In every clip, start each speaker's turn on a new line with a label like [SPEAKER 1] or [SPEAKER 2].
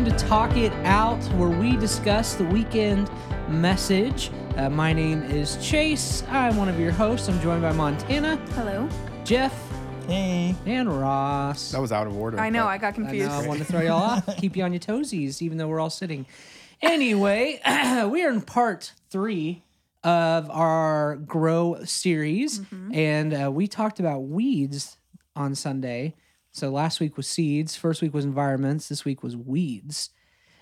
[SPEAKER 1] welcome to Talk It Out, where we discuss the weekend message. Uh, my name is Chase. I'm one of your hosts. I'm joined by Montana,
[SPEAKER 2] Hello.
[SPEAKER 1] Jeff,
[SPEAKER 3] Hey.
[SPEAKER 1] and Ross.
[SPEAKER 4] That was out of order.
[SPEAKER 2] I know, I got
[SPEAKER 1] I
[SPEAKER 2] confused.
[SPEAKER 1] know, I wanted to throw y'all off, keep you on your toesies, even though we're all sitting. Anyway, we are in part three of our Grow series, and uh, we talked about weeds on Sunday. So last week was seeds, first week was environments, this week was weeds,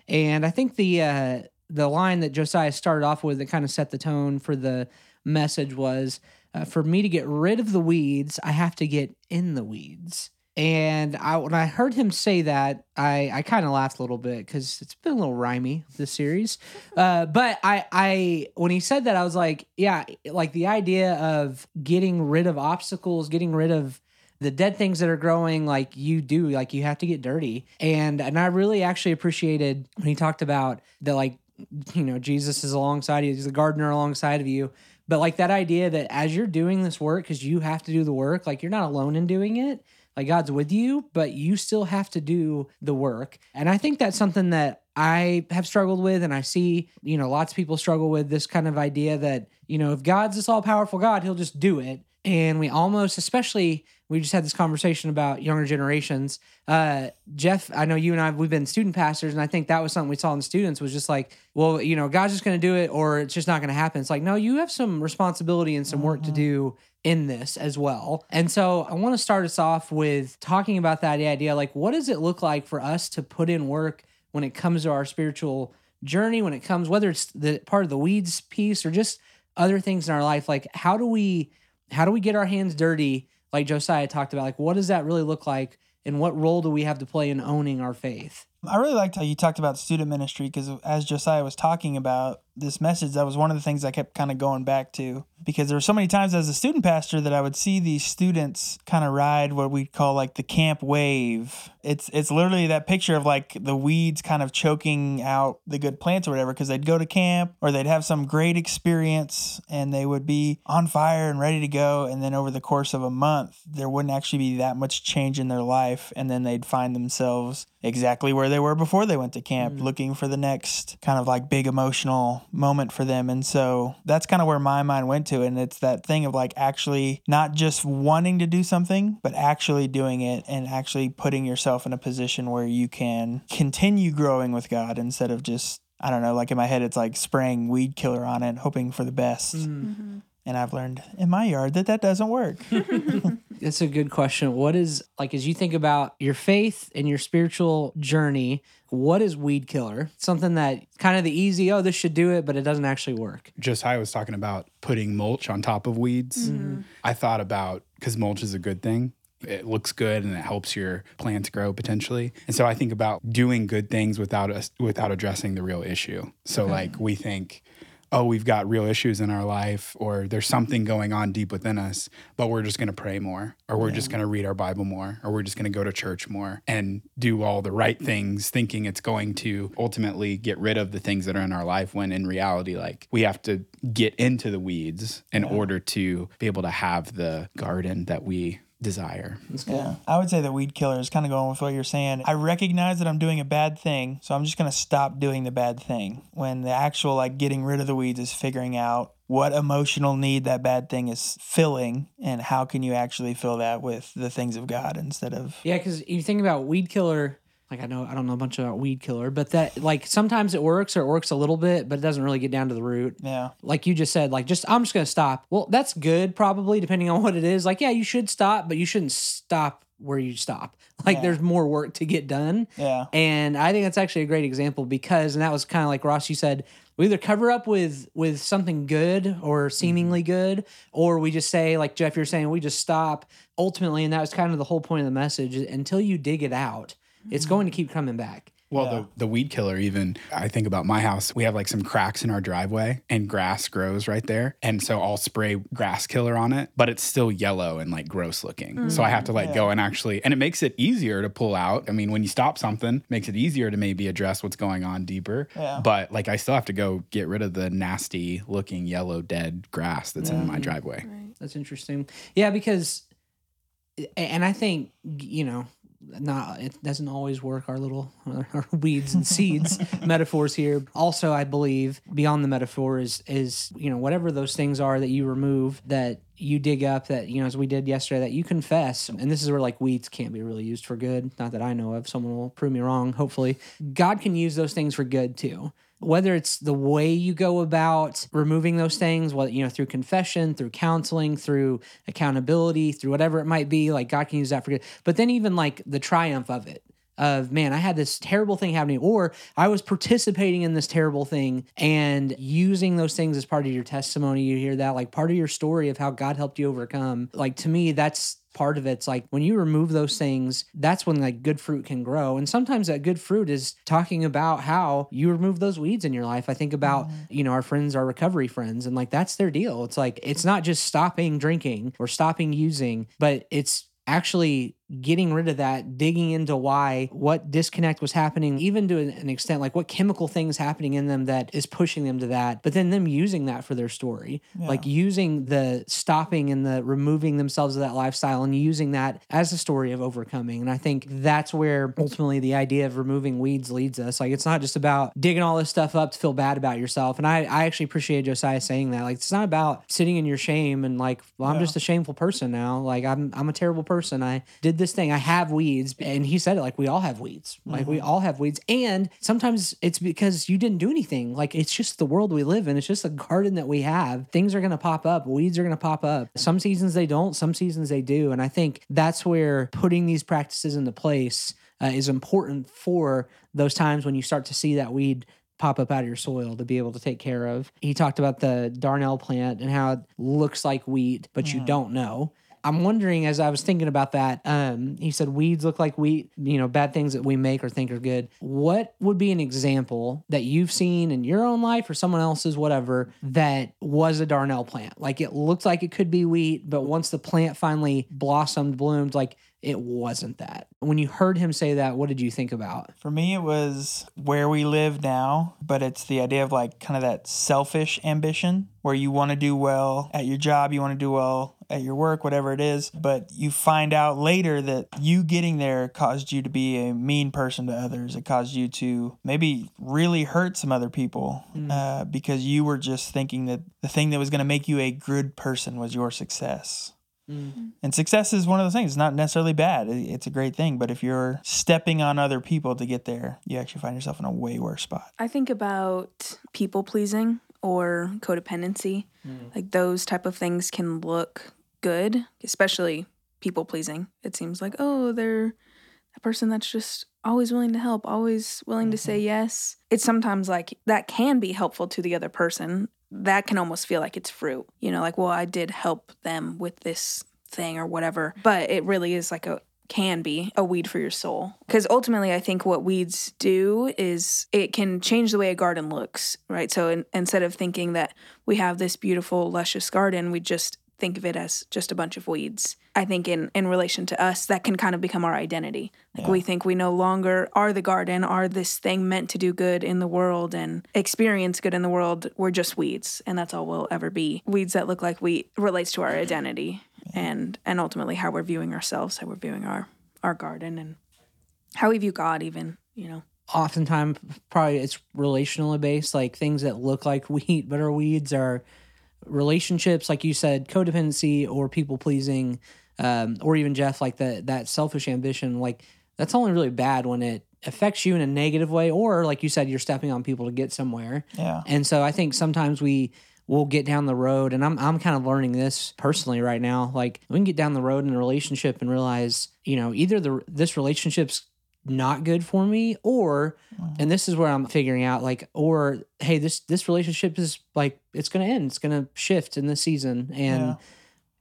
[SPEAKER 1] and I think the uh, the line that Josiah started off with that kind of set the tone for the message was, uh, "For me to get rid of the weeds, I have to get in the weeds." And I, when I heard him say that, I, I kind of laughed a little bit because it's been a little rhymey this series. Uh, but I, I when he said that, I was like, yeah, like the idea of getting rid of obstacles, getting rid of the dead things that are growing, like you do, like you have to get dirty. And and I really actually appreciated when he talked about that, like you know, Jesus is alongside you, he's the gardener alongside of you. But like that idea that as you're doing this work, because you have to do the work, like you're not alone in doing it like God's with you, but you still have to do the work. And I think that's something that I have struggled with. And I see, you know, lots of people struggle with this kind of idea that, you know, if God's this all powerful God, he'll just do it. And we almost, especially, we just had this conversation about younger generations. Uh, Jeff, I know you and I, we've been student pastors, and I think that was something we saw in students was just like, well, you know, God's just going to do it or it's just not going to happen. It's like, no, you have some responsibility and some work to do in this as well. And so I want to start us off with talking about that idea like, what does it look like for us to put in work when it comes to our spiritual journey, when it comes, whether it's the part of the weeds piece or just other things in our life? Like, how do we, how do we get our hands dirty? Like Josiah talked about, like, what does that really look like? And what role do we have to play in owning our faith?
[SPEAKER 3] I really liked how you talked about student ministry because as Josiah was talking about this message, that was one of the things I kept kind of going back to. Because there were so many times as a student pastor that I would see these students kind of ride what we call like the camp wave. It's it's literally that picture of like the weeds kind of choking out the good plants or whatever because they'd go to camp or they'd have some great experience and they would be on fire and ready to go. And then over the course of a month there wouldn't actually be that much change in their life and then they'd find themselves exactly where they were before they went to camp mm. looking for the next kind of like big emotional moment for them. And so that's kind of where my mind went to and it's that thing of like actually not just wanting to do something but actually doing it and actually putting yourself in a position where you can continue growing with God instead of just I don't know like in my head it's like spraying weed killer on it hoping for the best. Mm-hmm. Mm-hmm. And I've learned in my yard that that doesn't work
[SPEAKER 1] That's a good question. What is like as you think about your faith and your spiritual journey, what is weed killer? Something that kind of the easy, oh, this should do it, but it doesn't actually work.
[SPEAKER 4] Josiah was talking about putting mulch on top of weeds. Mm-hmm. I thought about because mulch is a good thing. It looks good and it helps your plants grow potentially. And so I think about doing good things without us without addressing the real issue. So like we think, oh, we've got real issues in our life, or there's something going on deep within us, but we're just going to pray more, or we're just going to read our Bible more, or we're just going to go to church more and do all the right things, thinking it's going to ultimately get rid of the things that are in our life. When in reality, like we have to get into the weeds in order to be able to have the garden that we desire.
[SPEAKER 3] Yeah, I would say the weed killer is kind of going with what you're saying. I recognize that I'm doing a bad thing, so I'm just going to stop doing the bad thing. When the actual like getting rid of the weeds is figuring out what emotional need that bad thing is filling and how can you actually fill that with the things of God instead of
[SPEAKER 1] Yeah, because you think about weed killer. Like I know I don't know a bunch about weed killer, but that like sometimes it works or it works a little bit, but it doesn't really get down to the root.
[SPEAKER 3] yeah.
[SPEAKER 1] Like you just said, like just I'm just gonna stop. Well, that's good probably depending on what it is. Like yeah, you should stop, but you shouldn't stop where you stop. Like
[SPEAKER 3] Yeah.
[SPEAKER 1] there's more work to get done.
[SPEAKER 3] Yeah.
[SPEAKER 1] And I think that's actually a great example because, and that was kind of like Ross, you said, we either cover up with with something good or seemingly mm-hmm. good, or we just say, like Jeff, you're saying, we just stop. Ultimately, and that was kind of the whole point of the message. Until you dig it out, it's going to keep coming back.
[SPEAKER 4] Well,
[SPEAKER 3] Yeah.
[SPEAKER 4] the, the weed killer, even I think about my house, we have like some cracks in our driveway and grass grows right there. And so I'll spray grass killer on it, but it's still yellow and like gross looking. Mm. So I have to like go and actually, and it makes it easier to pull out. I mean, when you stop something, it makes it easier to maybe address what's going on deeper.
[SPEAKER 3] Yeah.
[SPEAKER 4] But like I still have to go get rid of the nasty looking yellow dead grass that's in my mm-hmm. driveway.
[SPEAKER 1] That's interesting. Yeah, because, and I think you know, not it doesn't always work. Our little our weeds and seeds metaphors here. Also, I believe beyond the metaphor is is you know whatever those things are that you remove that you dig up that you know as we did yesterday that you confess and this is where like weeds can't be really used for good not that i know of someone will prove me wrong hopefully god can use those things for good too whether it's the way you go about removing those things whether you know through confession through counseling through accountability through whatever it might be like god can use that for good but then even like the triumph of it of man, I had this terrible thing happening, or I was participating in this terrible thing and using those things as part of your testimony. You hear that like part of your story of how God helped you overcome. Like to me, that's part of it. it's like when you remove those things that's when like good fruit can grow and sometimes that good fruit is talking about how you remove those weeds in your life i think about mm-hmm. you know our friends our recovery friends and like that's their deal it's like it's not just stopping drinking or stopping using but it's actually getting rid of that, digging into why, what disconnect was happening, even to an extent, like what chemical things happening in them that is pushing them to that, but then them using that for their story, yeah. like using the stopping and the removing themselves of that lifestyle and using that as a story of overcoming. And I think that's where ultimately the idea of removing weeds leads us. Like it's not just about digging all this stuff up to feel bad about yourself. And I, I actually appreciate Josiah saying that. Like it's not about sitting in your shame and like, well, I'm yeah. just a shameful person now. Like I'm I'm a terrible person. I did this thing. I have weeds. And he said it like we all have weeds. Like mm-hmm. we all have weeds. And sometimes it's because you didn't do anything. Like it's just the world we live in. It's just a garden that we have. Things are going to pop up. Weeds are going to pop up. Some seasons they don't, some seasons they do. And I think that's where putting these practices into place uh, is important for those times when you start to see that weed pop up out of your soil to be able to take care of. He talked about the darnel plant and how it looks like wheat, but you don't know. I'm wondering as I was thinking about that. Um, he said weeds look like wheat. You know, bad things that we make or think are good. What would be an example that you've seen in your own life or someone else's, whatever, that was a Darnel plant? Like it looked like it could be wheat, but once the plant finally blossomed, bloomed, like it wasn't that. When you heard him say that, what did you think about?
[SPEAKER 3] For me, it was where we live now, but it's the idea of like kind of that selfish ambition where you want to do well at your job, you want to do well at your work, whatever it is, but you find out later that you getting there caused you to be a mean person to others. It caused you to maybe really hurt some other people mm. uh, because you were just thinking that the thing that was going to make you a good person was your success. Mm. And success is one of those things. It's not necessarily bad. It's a great thing. But if you're stepping on other people to get there, you actually find yourself in a way worse spot.
[SPEAKER 2] I think about people pleasing or codependency. Mm. Like those type of things can look good, especially people pleasing. It seems like, oh, they're a person that's just always willing to help, always willing mm-hmm. to say mm-hmm. yes. It's sometimes like that can be helpful to the other person that can almost feel like it's fruit. You know, like, well, I did help them with this thing or whatever. But it really is like a can be a weed for your soul. Because ultimately, I think what weeds do is it can change the way a garden looks, right? So in, instead of thinking that we have this beautiful, luscious garden, we just think of it as just a bunch of weeds. I think in in relation to us, that can kind of become our identity. Like yeah. we think we no longer are the garden, are this thing meant to do good in the world and experience good in the world. We're just weeds, and that's all we'll ever be. Weeds that look like wheat relates to our identity yeah. and and ultimately how we're viewing ourselves, how we're viewing our our garden, and how we view God. Even you know
[SPEAKER 1] oftentimes probably it's relationally based like things that look like wheat but are weeds are relationships, like you said, codependency or people pleasing, um, or even Jeff, like that that selfish ambition, like that's only really bad when it affects you in a negative way, or like you said, you're stepping on people to get somewhere.
[SPEAKER 3] Yeah.
[SPEAKER 1] And so I think sometimes we will get down the road, and I'm I'm kind of learning this personally right now. Like we can get down the road in a relationship and realize, you know, either the this relationship's not good for me or and this is where i'm figuring out like or hey this this relationship is like it's gonna end it's gonna shift in this season and yeah.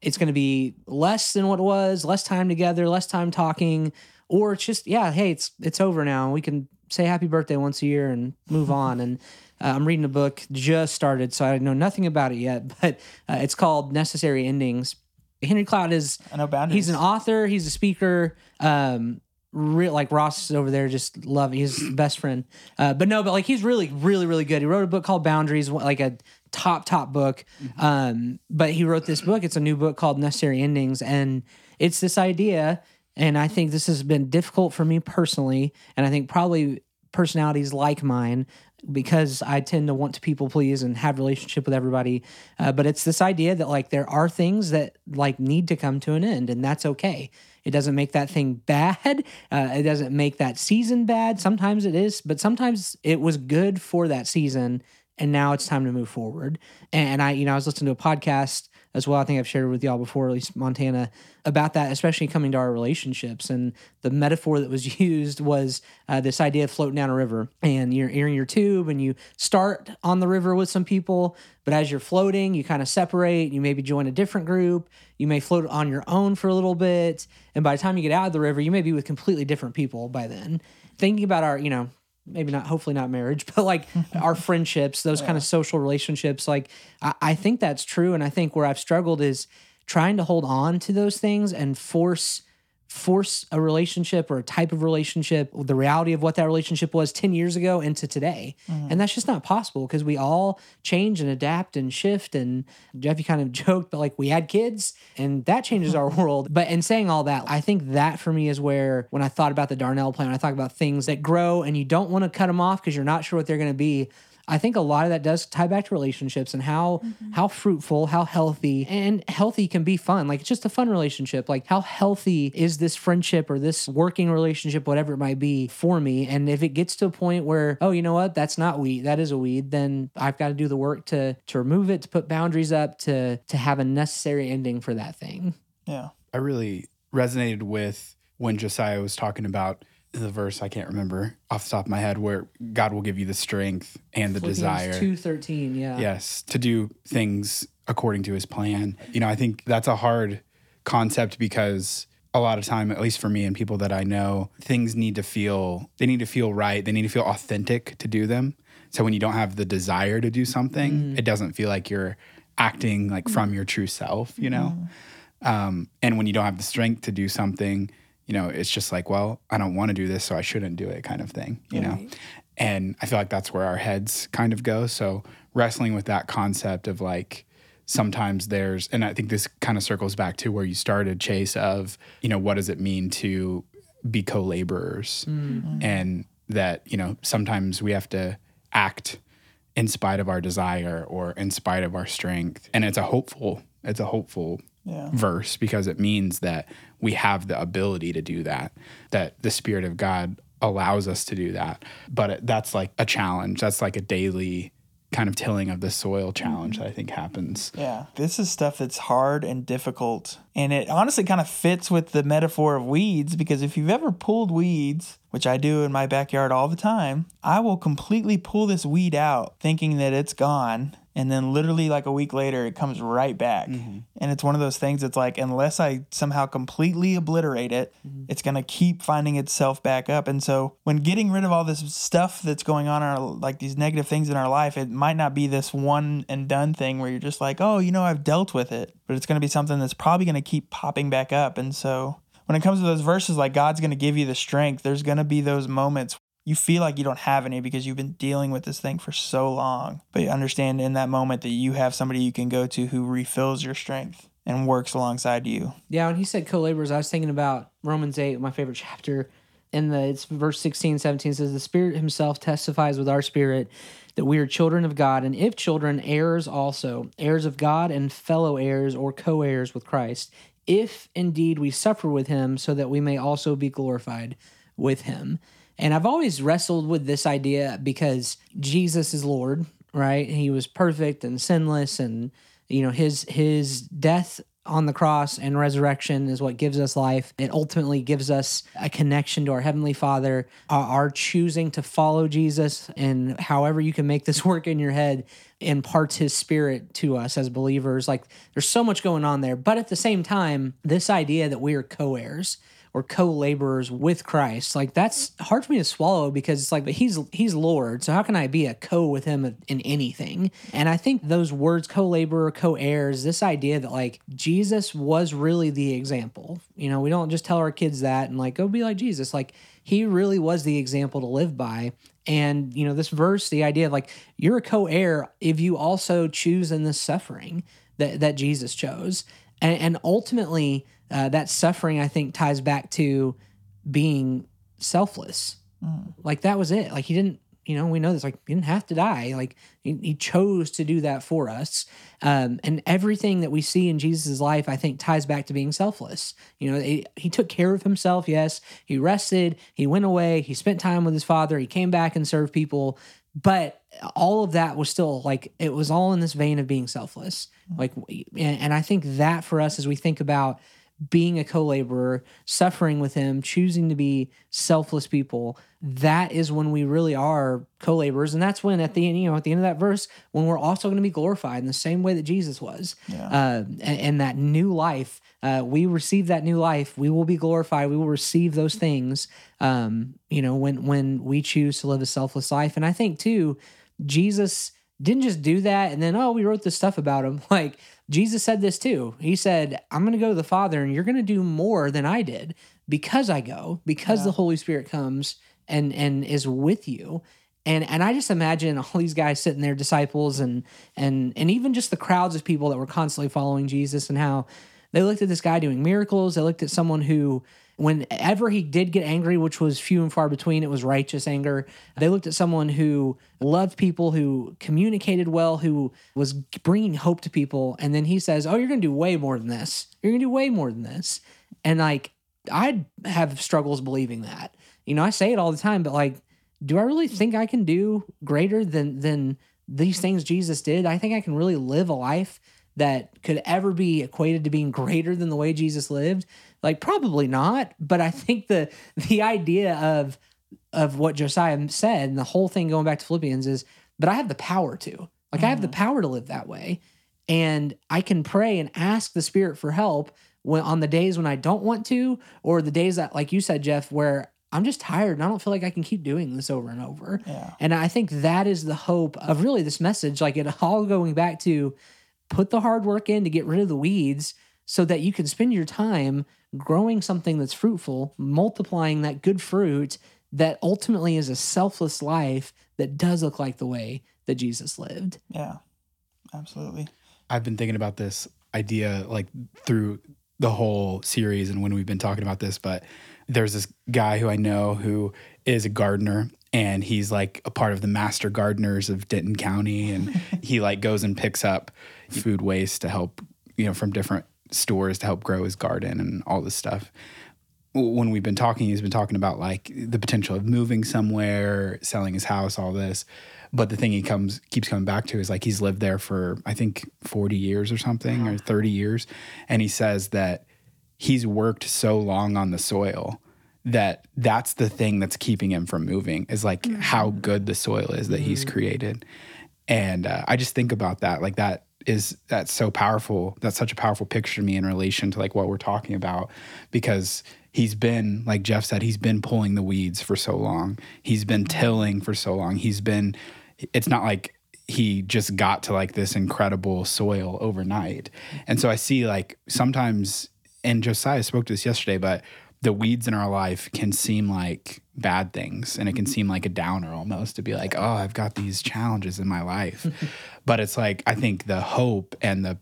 [SPEAKER 1] it's gonna be less than what it was less time together less time talking or it's just yeah hey it's it's over now we can say happy birthday once a year and move on and uh, i'm reading a book just started so i know nothing about it yet but uh, it's called necessary endings henry cloud is
[SPEAKER 3] I know boundaries.
[SPEAKER 1] he's an author he's a speaker um, real like Ross is over there just love he's best friend. Uh, but no, but like he's really really really good. He wrote a book called Boundaries, like a top top book. Mm-hmm. Um, but he wrote this book. It's a new book called Necessary Endings, and it's this idea. And I think this has been difficult for me personally. And I think probably personalities like mine because I tend to want to people please and have relationship with everybody. Uh, but it's this idea that like there are things that like need to come to an end, and that's okay. It doesn't make that thing bad. Uh, it doesn't make that season bad. Sometimes it is, but sometimes it was good for that season, and now it's time to move forward. And I, you know, I was listening to a podcast as well. I think I've shared with y'all before, at least Montana, about that, especially coming to our relationships. And the metaphor that was used was uh, this idea of floating down a river, and you're, you're in your tube, and you start on the river with some people, but as you're floating, you kind of separate. You maybe join a different group. You may float on your own for a little bit, and by the time you get out of the river, you may be with completely different people by then. Thinking about our, you know, maybe not hopefully not marriage but like our friendships those kind of social relationships like I, I think that's true. And i think where i've struggled is trying to hold on to those things and force force a relationship or a type of relationship the reality of what that relationship was 10 years ago into today. Mm-hmm. And that's just not possible because we all change and adapt and shift. And jeff you kind of joked but like we had kids and that changes our world. But in saying all that i think that for me is where when i thought about the darnel plan i thought about things that grow and you don't want to cut them off because you're not sure what they're going to be I think a lot of that does tie back to relationships and how mm-hmm. how fruitful, how healthy, and healthy can be fun. Like it's just a fun relationship. Like how healthy is this friendship or this working relationship, whatever it might be, for me? And if it gets to a point where, oh, you know what, that's not weed, that is a weed, then I've got to do the work to to remove it, to put boundaries up, to to have a necessary ending for that thing.
[SPEAKER 3] Yeah.
[SPEAKER 4] I really resonated with when Josiah was talking about the verse I can't remember off the top of my head where God will give you the strength and the desire.
[SPEAKER 1] Two thirteen, yeah.
[SPEAKER 4] Yes, to do things according to his plan. You know, I think that's a hard concept because a lot of time, at least for me and people that I know, things need to feel they need to feel right. They need to feel authentic to do them. So when you don't have the desire to do something, it doesn't feel like you're acting like from your true self, you know? Um, and when you don't have the strength to do something, you know, it's just like, well, I don't want to do this, so I shouldn't do it kind of thing, you know? And I feel like that's where our heads kind of go. So wrestling with that concept of like, sometimes there's, and I think this kind of circles back to where you started, Chase, of, you know, what does it mean to be co laborers? Mm-hmm. And that, you know, sometimes we have to act in spite of our desire or in spite of our strength. And it's a hopeful, it's a hopeful
[SPEAKER 3] Yeah.
[SPEAKER 4] verse because it means that we have the ability to do that, that the Spirit of God allows us to do that. But it, that's like a challenge. That's like a daily kind of tilling of the soil challenge mm-hmm. that I think happens.
[SPEAKER 3] Yeah. This is stuff that's hard and difficult. And it honestly kind of fits with the metaphor of weeds because if you've ever pulled weeds, which I do in my backyard all the time, I will completely pull this weed out thinking that it's gone. And then literally like a week later, it comes right back. Mm-hmm. And it's one of those things that's like, unless I somehow completely obliterate it, mm-hmm. it's going to keep finding itself back up. And so when getting rid of all this stuff that's going on, in our, like these negative things in our life, it might not be this one and done thing where you're just like, oh, you know, I've dealt with it. But it's going to be something that's probably going to keep popping back up. And so when it comes to those verses, like God's going to give you the strength, there's going to be those moments you feel like you don't have any because you've been dealing with this thing for so long. But you understand in that moment that you have somebody you can go to who refills your strength and works alongside you.
[SPEAKER 1] Yeah, when he said co-laborers, I was thinking about Romans 8, my favorite chapter. And the it's verse 16, 17 says, The Spirit himself testifies with our spirit that we are children of God, and if children, heirs also, heirs of God and fellow heirs or co-heirs with Christ, if indeed we suffer with him, so that we may also be glorified with him. And I've always wrestled with this idea because Jesus is Lord, right? He was perfect and sinless and you know his his death on the cross and resurrection is what gives us life. It ultimately gives us a connection to our heavenly Father. Our, our choosing to follow Jesus and however you can make this work in your head imparts his spirit to us as believers. Like there's so much going on there, but at the same time, this idea that we are co-heirs or co-laborers with Christ. Like that's hard for me to swallow because it's like, but he's he's Lord, so how can I be a co with him in anything? And I think those words, co-laborer, co-heirs, this idea that like Jesus was really the example. You know, we don't just tell our kids that and like go be like Jesus. Like he really was the example to live by. And you know, this verse, the idea of like you're a co-heir if you also choose in this suffering that that Jesus chose. And, and ultimately, uh, that suffering I think ties back to being selfless. Like that was it. Like he didn't, you know, we know this. Like he didn't have to die. Like he, he chose to do that for us. Um, and everything that we see in Jesus' life, I think, ties back to being selfless. You know, he, he took care of himself. Yes, he rested. He went away. He spent time with his father. He came back and served people. But all of that was still like it was all in this vein of being selfless. Like, and, and I think that for us, as we think about being a co-laborer, suffering with him, choosing to be selfless people, that is when we really are co-laborers. And that's when at the end, you know, at the end of that verse, when we're also going to be glorified in the same way that Jesus was. Uh, and, and that new life, uh, we receive that new life, we will be glorified. We will receive those things, um, you know, when, when we choose to live a selfless life. And I think too, Jesus didn't just do that and then, oh, we wrote this stuff about him. Like Jesus said this too. He said, I'm going to go to the Father and you're going to do more than I did because I go, because the Holy Spirit comes and and is with you. And and I just imagine all these guys sitting there, disciples and and and even just the crowds of people that were constantly following Jesus and how they looked at this guy doing miracles. They looked at someone who whenever he did get angry, which was few and far between, it was righteous anger. They looked at someone who loved people, who communicated well, who was bringing hope to people. And then he says, Oh, you're going to do way more than this. You're going to do way more than this. And like, I have struggles believing that. You know, I say it all the time, but like, do I really think I can do greater than than these things Jesus did? I think I can really live a life that could ever be equated to being greater than the way Jesus lived. Like probably not, but I think the the idea of of what Josiah said and the whole thing going back to Philippians is but I have the power to. Like I have the mm. power to live that way and I can pray and ask the spirit for help when on the days when I don't want to or the days that like you said Jeff where I'm just tired and I don't feel like I can keep doing this over and over.
[SPEAKER 3] Yeah.
[SPEAKER 1] And I think that is the hope of really this message like it all going back to put the hard work in to get rid of the weeds so that you can spend your time growing something that's fruitful, multiplying that good fruit that ultimately is a selfless life that does look like the way that Jesus lived.
[SPEAKER 3] Yeah. Absolutely.
[SPEAKER 4] I've been thinking about this idea like through the whole series and when we've been talking about this, but there's this guy who I know who is a gardener and he's like a part of the master gardeners of Denton County and he like goes and picks up food waste to help, you know, from different stores to help grow his garden and all this stuff. When we've been talking, he's been talking about like the potential of moving somewhere, selling his house, all this. But the thing he comes keeps coming back to is like he's lived there for I think 40 years or something or 30 years. And he says that he's worked so long on the soil that that's the thing that's keeping him from moving is like how good the soil is that he's created. And uh, i just think about that like that is that's so powerful. That's such a powerful picture to me in relation to like what we're talking about because he's been like jeff said he's been pulling the weeds for so long. He's been mm-hmm. tilling for so long. He's been it's not like he just got to like this incredible soil overnight. And so i see like sometimes and josiah spoke to this yesterday but the weeds in our life can seem like bad things and it can seem like a downer almost to be like oh i've got these challenges in my life but it's like i think the hope and the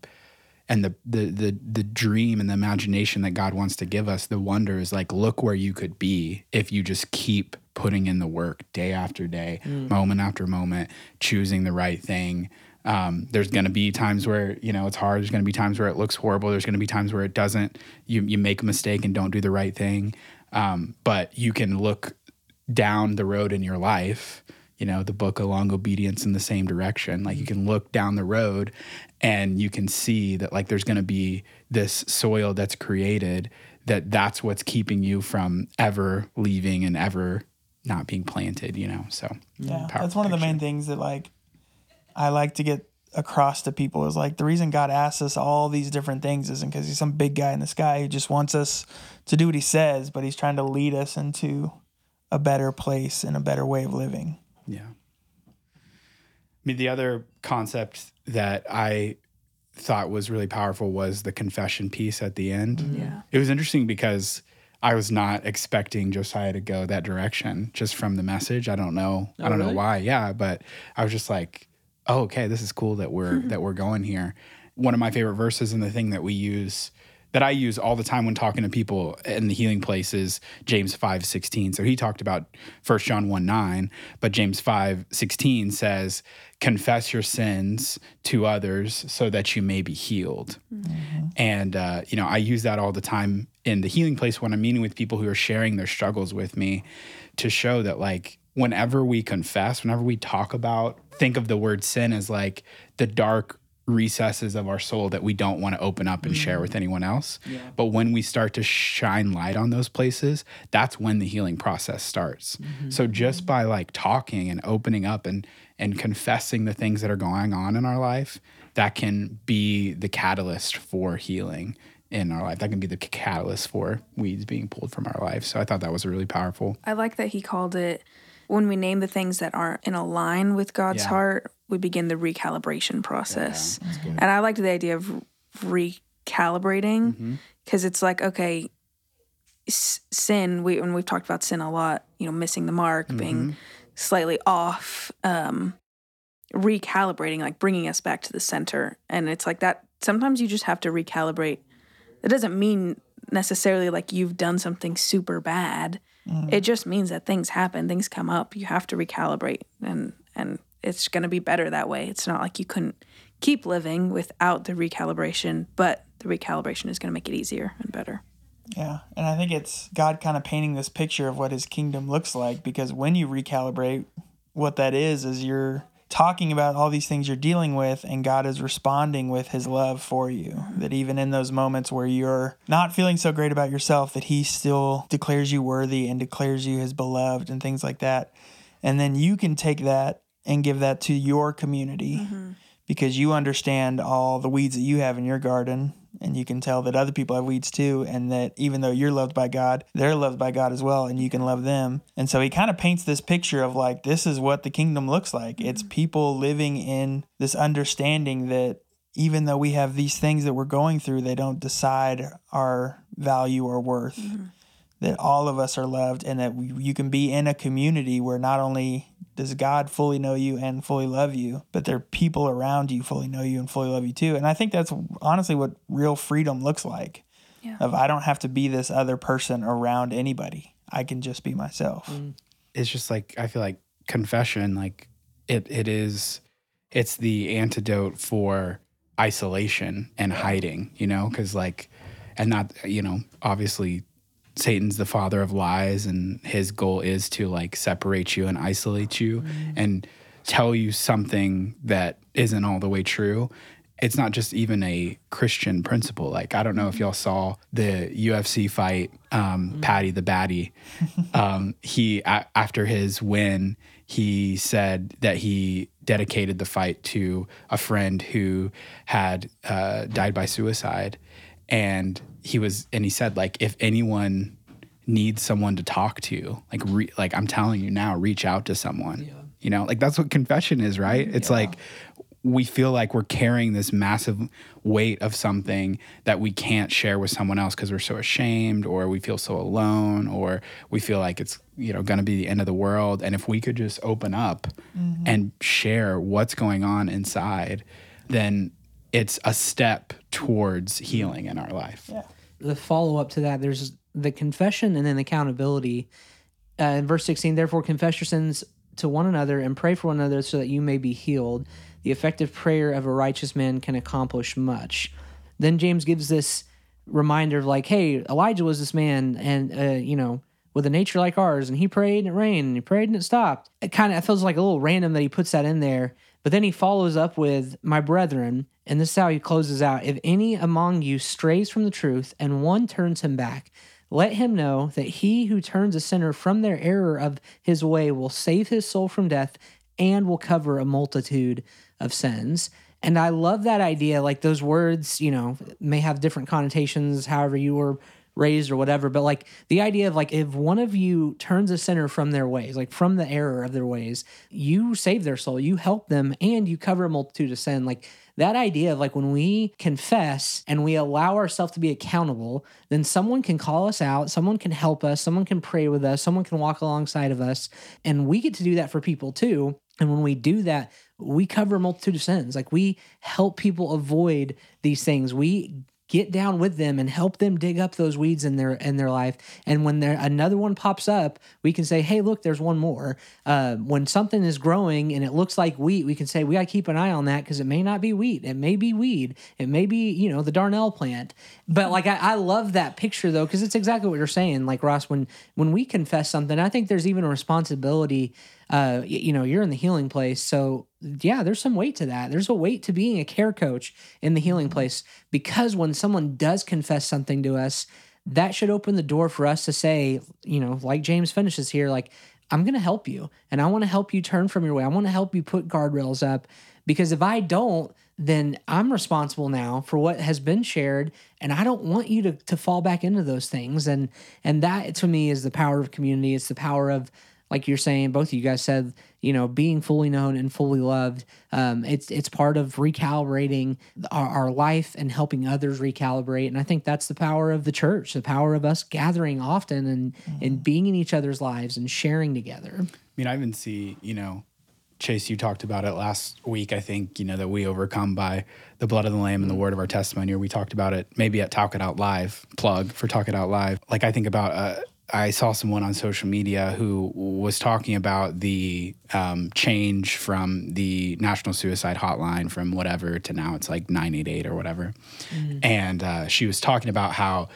[SPEAKER 4] and the, the the the dream and the imagination that god wants to give us the wonder is like look where you could be if you just keep putting in the work day after day moment after moment choosing the right thing um, there's going to be times where you know it's hard. There's going to be times where it looks horrible. There's going to be times where it doesn't. You you make a mistake and don't do the right thing. Um, but you can look down the road in your life. You know the book a long obedience in the same direction. Like you mm-hmm. can look down the road, and you can see that like there's going to be this soil that's created. That that's what's keeping you from ever leaving and ever not being planted. You know. So
[SPEAKER 3] Yeah, that's one of the main things that like I like to get across to people is like the reason God asks us all these different things isn't because he's some big guy in the sky who just wants us to do what he says, but he's trying to lead us into a better place and a better way of living.
[SPEAKER 4] Yeah. I mean, the other concept that I thought was really powerful was the confession piece at the end. Mm-hmm.
[SPEAKER 2] Yeah.
[SPEAKER 4] It was interesting because I was not expecting Josiah to go that direction just from the message. I don't know. Oh, I don't
[SPEAKER 1] really?
[SPEAKER 4] know why. Yeah, but I was just like, "Oh, okay, this is cool that we're hmm. that we're going here." One of my favorite verses and the thing that we use that I use all the time when talking to people in the healing place is James 5 16. So he talked about 1 John 1 9, but James 5 16 says, Confess your sins to others so that you may be healed. And, uh, you know, I use that all the time in the healing place when I'm meeting with people who are sharing their struggles with me to show that, like, whenever we confess, whenever we talk about, think of the word sin as like the dark recesses of our soul that we don't want to open up and share with mm-hmm. anyone else. But when we start to shine light on those places, that's when the healing process starts. Mm-hmm. So just by like talking and opening up and and confessing the things that are going on in our life, that can be the catalyst for healing in our life. That can be the catalyst for weeds being pulled from our life. So I thought that was really powerful.
[SPEAKER 2] I like that he called it when we name the things that aren't in a line with God's
[SPEAKER 4] Yeah.
[SPEAKER 2] heart, we begin the recalibration process. and I liked the idea of recalibrating because it's like, okay, s- sin, we, when we've talked about sin a lot, you know, missing the mark, being slightly off, um, recalibrating, like bringing us back to the center. And it's like that. Sometimes you just have to recalibrate. It doesn't mean necessarily like you've done something super bad. Mm. It just means that things happen, things come up. You have to recalibrate, and and it's going to be better that way. It's not like you couldn't keep living without the recalibration, but the recalibration is going to make it easier and better.
[SPEAKER 3] Yeah. And I think it's God kind of painting this picture of what his kingdom looks like because when you recalibrate, what that is, is you're talking about all these things you're dealing with, and God is responding with his love for you. Mm-hmm. That even in those moments where you're not feeling so great about yourself, that he still declares you worthy and declares you his beloved and things like that. And then you can take that and give that to your community mm-hmm. Because you understand all the weeds that you have in your garden and you can tell that other people have weeds too and that even though you're loved by God, they're loved by God as well and you can love them. And so he kind of paints this picture of like this is what the kingdom looks like. It's mm-hmm. people living in this understanding that even though we have these things that we're going through, they don't decide our value or worth. Mm-hmm. That all of us are loved, and that you can be in a community where not only does God fully know you and fully love you, but there are people around you fully know you and fully love you too. And I think that's honestly what real freedom looks like.
[SPEAKER 2] Yeah.
[SPEAKER 3] Of I don't have to be this other person around anybody. I can just be myself. Mm.
[SPEAKER 4] it's just like I feel like confession, like it it is it's the antidote for isolation and hiding, you know, because like and not you know, obviously Satan's the father of lies and his goal is to like separate you and isolate you and tell you something that isn't all the way true. It's not just even a Christian principle. Like I don't know if y'all saw the UFC fight, um, Paddy the Baddy. Um, he a- after his win, he said that he dedicated the fight to a friend who had uh, died by suicide, and he was and he said like if anyone needs someone to talk to, like re- like I'm telling you now, reach out to someone. You know, like that's what confession is, right? Mm-hmm. It's like we feel like we're carrying this massive weight of something that we can't share with someone else because we're so ashamed or we feel so alone or we feel like it's you know going to be the end of the world. And if we could just open up mm-hmm. and share what's going on inside then it's a step towards healing in our life
[SPEAKER 1] the follow up to that, there's the confession and then accountability. Uh, in verse 16, therefore confess your sins to one another and pray for one another so that you may be healed. The effective prayer of a righteous man can accomplish much. Then James gives this reminder of like, hey, Elijah was this man and, uh, you know, with a nature like ours, and he prayed and it rained, and he prayed and it stopped. It kind of feels like a little random that he puts that in there. But then he follows up with, My brethren, and this is how he closes out If any among you strays from the truth, and one turns him back, let him know that he who turns a sinner from their error of his way will save his soul from death and will cover a multitude of sins. And I love that idea. Like those words, you know, may have different connotations, however you were raised or whatever. But like the idea of like if one of you turns a sinner from their ways, like from the error of their ways, you save their soul, you help them, and you cover a multitude of sin. Like that idea of like when we confess and we allow ourselves to be accountable, then someone can call us out, someone can help us, someone can pray with us, someone can walk alongside of us, and we get to do that for people too. And when we do that, we cover a multitude of sins. Like we help people avoid these things. We get down with them and help them dig up those weeds in their in their life. And when there another one pops up, we can say, "Hey, look, there's one more." Uh, when something is growing and it looks like wheat, we can say, "We got to keep an eye on that because it may not be wheat. It may be weed. It may be you know the Darnel plant." But like I, I love that picture though because it's exactly what you're saying. Like Ross, when when we confess something, I think there's even a responsibility uh, you know, you're in the healing place. So, yeah, there's some weight to that. There's a weight to being a care coach in the healing place because when someone does confess something to us, that should open the door for us to say, you know, like James finishes here, like, I'm going to help you and I want to help you turn from your way. I want to help you put guardrails up because if I don't, then I'm responsible now for what has been shared and I don't want you to to fall back into those things and and that to me is the power of community it's the power of like you're saying, both of you guys said, you know, being fully known and fully loved. Um, it's it's part of recalibrating our, our, life and helping others recalibrate. And I think that's the power of the church, the power of us gathering often and mm-hmm. and being in each other's lives and sharing together. I
[SPEAKER 4] mean, I even see, you know, Chase, you talked about it last week. I think, you know, that we overcome by the blood of the Lamb and the mm-hmm. word of our testimony, or we talked about it maybe at Talk It Out Live, plug for Talk It Out Live. Like, I think about uh, I saw someone on social media who was talking about the um, change from the National Suicide Hotline from whatever to now it's like 988 or whatever. Mm. And uh, she was talking about how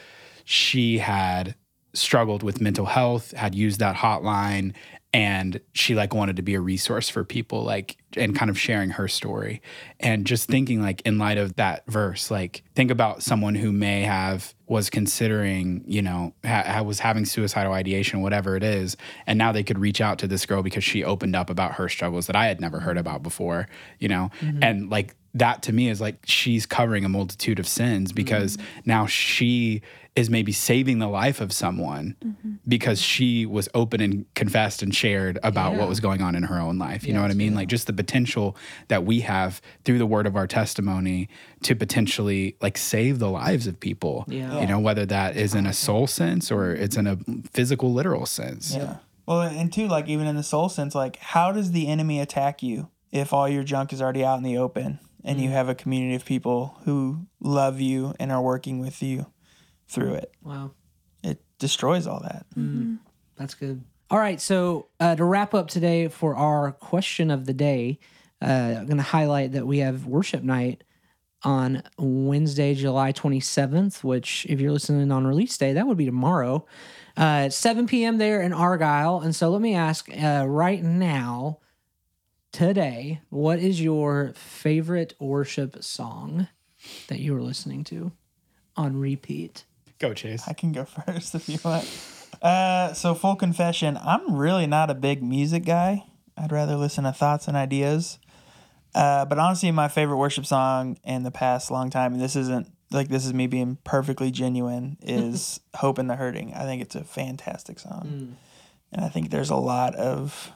[SPEAKER 4] she had struggled with mental health, had used that hotline, and she like wanted to be a resource for people like and kind of sharing her story and just thinking like in light of that verse like think about someone who may have was considering you know ha- was having suicidal ideation whatever it is and now they could reach out to this girl because she opened up about her struggles that i had never heard about before you know mm-hmm. and like that to me is like she's covering a multitude of sins because mm-hmm. now she is maybe saving the life of someone mm-hmm. because she was open and confessed and shared about yeah. what was going on in her own life. You yeah, know what I mean? Like just the potential that we have through the word of our testimony to potentially like save the lives of people. Yeah. You know, whether that is in a soul sense or it's in a physical, literal sense.
[SPEAKER 3] Yeah. Well, and two, like even in the soul sense, like how does the enemy attack you if all your junk is already out in the open and mm-hmm. you have a community of people who love you and are working with you? through it.
[SPEAKER 1] Wow.
[SPEAKER 3] It destroys all that.
[SPEAKER 1] Mm-hmm. That's good. All right. So, uh, to wrap up today for our question of the day, uh, I'm going to highlight that we have worship night on Wednesday, July 27th, which, if you're listening on release day, that would be tomorrow. Uh, 7 p.m. there in Argyle. And so, let me ask uh, right now, today, what is your favorite worship song that you were listening to on repeat?
[SPEAKER 4] Go, Chase.
[SPEAKER 3] I can go first if you want. Uh, so full confession, I'm really not a big music guy. I'd rather listen to thoughts and ideas. Uh, but honestly, my favorite worship song in the past long time, and this isn't like this is me being perfectly genuine, is "Hope in the Hurting." I think it's a fantastic song, mm. and I think there's a lot of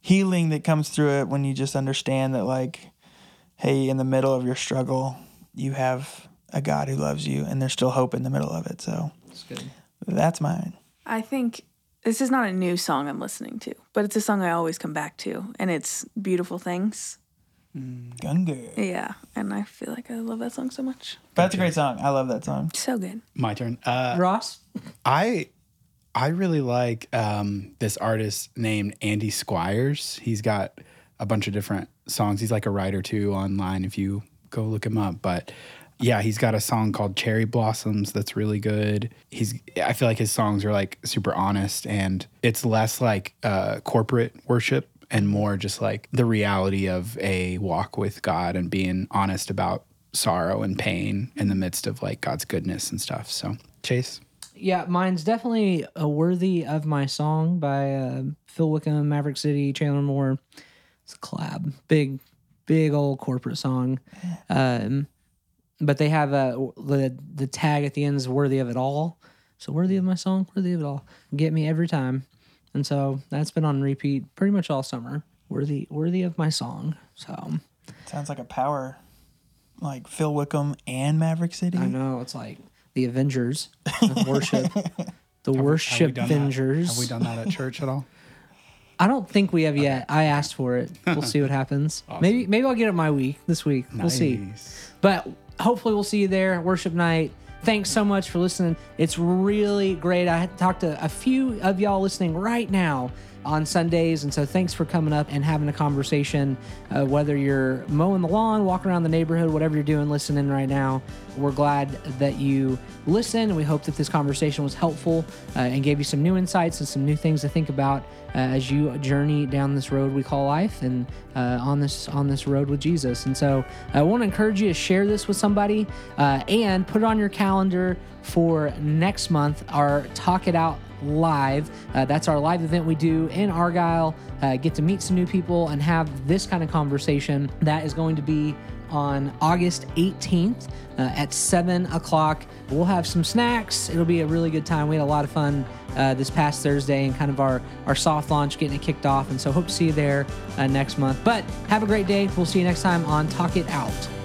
[SPEAKER 3] healing that comes through it when you just understand that, like, hey, in the middle of your struggle, you have a God who loves you, and there's still hope in the middle of it. So that's good. That's mine.
[SPEAKER 2] I think this is not a new song I'm listening to, but it's a song I always come back to, and it's "Beautiful Things."
[SPEAKER 3] Mm. Gungor.
[SPEAKER 2] Yeah, and I feel like I love that song so much.
[SPEAKER 3] That's a great song. I love that song.
[SPEAKER 2] So good.
[SPEAKER 4] My turn. Uh,
[SPEAKER 1] Ross.
[SPEAKER 4] I I really like um, this artist named Andy Squyres. He's got a bunch of different songs. He's like a writer too online if you go look him up. But yeah, he's got a song called Cherry Blossoms that's really good. He's I feel like his songs are like super honest and it's less like uh, corporate worship and more just like the reality of a walk with God and being honest about sorrow and pain in the midst of like God's goodness and stuff. So, Chase?
[SPEAKER 1] Yeah, mine's definitely a worthy of my song by uh, Phil Wickham, Maverick City, Chandler Moore. It's a collab, big, big old corporate song. Um, but they have a the the tag at the end is worthy of it all. So worthy of my song, worthy of it all. Get me every time. And so that's been on repeat pretty much all summer. Worthy worthy of my song. So
[SPEAKER 3] sounds like a power like Phil Wickham and Maverick City.
[SPEAKER 1] I know, it's like the Avengers of worship. the have worship have Avengers.
[SPEAKER 4] Have we done that at church at all?
[SPEAKER 1] I don't think we have yet. I asked for it. We'll see what happens. Awesome. Maybe maybe I'll get it my week this week. Nice. We'll see. But hopefully we'll see you there worship night. Thanks so much for listening. It's really great. I talked to a few of y'all listening right now on Sundays. And so thanks for coming up and having a conversation. Uh, whether you're mowing the lawn, walking around the neighborhood, whatever you're doing, listening right now, we're glad that you listen. And we hope that this conversation was helpful uh, and gave you some new insights and some new things to think about uh, as you journey down this road we call life and uh, on this on this road with Jesus. And so I want to encourage you to share this with somebody uh, and put it on your calendar for next month. Our Talk It Out live. Uh, that's our live event we do in Argyle. Uh, get to meet some new people and have this kind of conversation. That is going to be on August 18th uh, at 7 o'clock. We'll have some snacks. It'll be a really good time. We had a lot of fun uh, this past Thursday and kind of our, our soft launch getting it kicked off. And so hope to see you there uh, next month. But have a great day. We'll see you next time on Talk It Out.